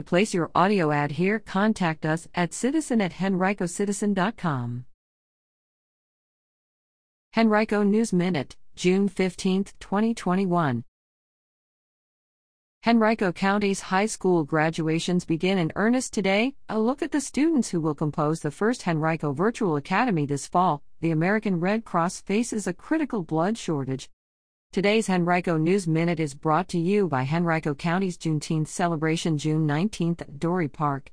To place your audio ad here, contact us at citizen at henricocitizen.com. Henrico News Minute, June 15, 2021. Henrico County's high school graduations begin in earnest today. A look at the students who will compose the first Henrico Virtual Academy this fall. The American Red Cross faces a critical blood shortage. Today's Henrico News Minute is brought to you by Henrico County's Juneteenth celebration June 19th at Dorey Park.